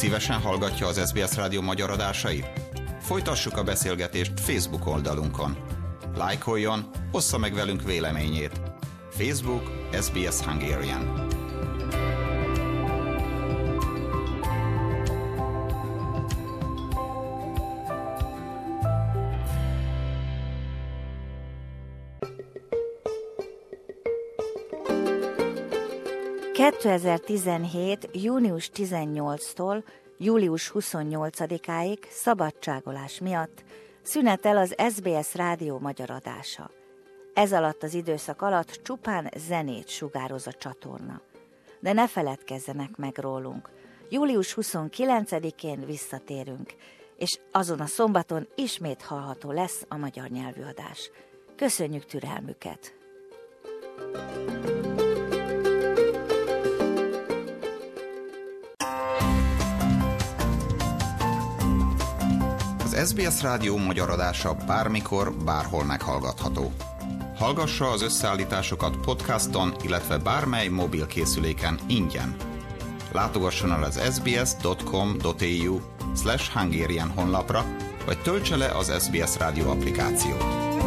Szívesen hallgatja az SBS Rádió magyar adásait? Folytassuk a beszélgetést Facebook oldalunkon. Lájkoljon, ossza meg velünk véleményét. Facebook SBS Hungarian. 2017. június 18-tól július 28-áig szabadságolás miatt szünetel az SBS rádió magyar adása. Ez alatt az időszak alatt csupán zenét sugároz a csatorna. De ne feledkezzenek meg rólunk. Július 29-én visszatérünk, és azon a szombaton ismét hallható lesz a magyar nyelvű adás. Köszönjük türelmüket! thank you Az SBS Rádió magyar adása bármikor, bárhol meghallgatható. Hallgassa az összeállításokat podcaston, illetve bármely mobil készüléken ingyen. Látogasson el az sbs.com.au slash honlapra, vagy töltse le az SBS Rádió applikációt.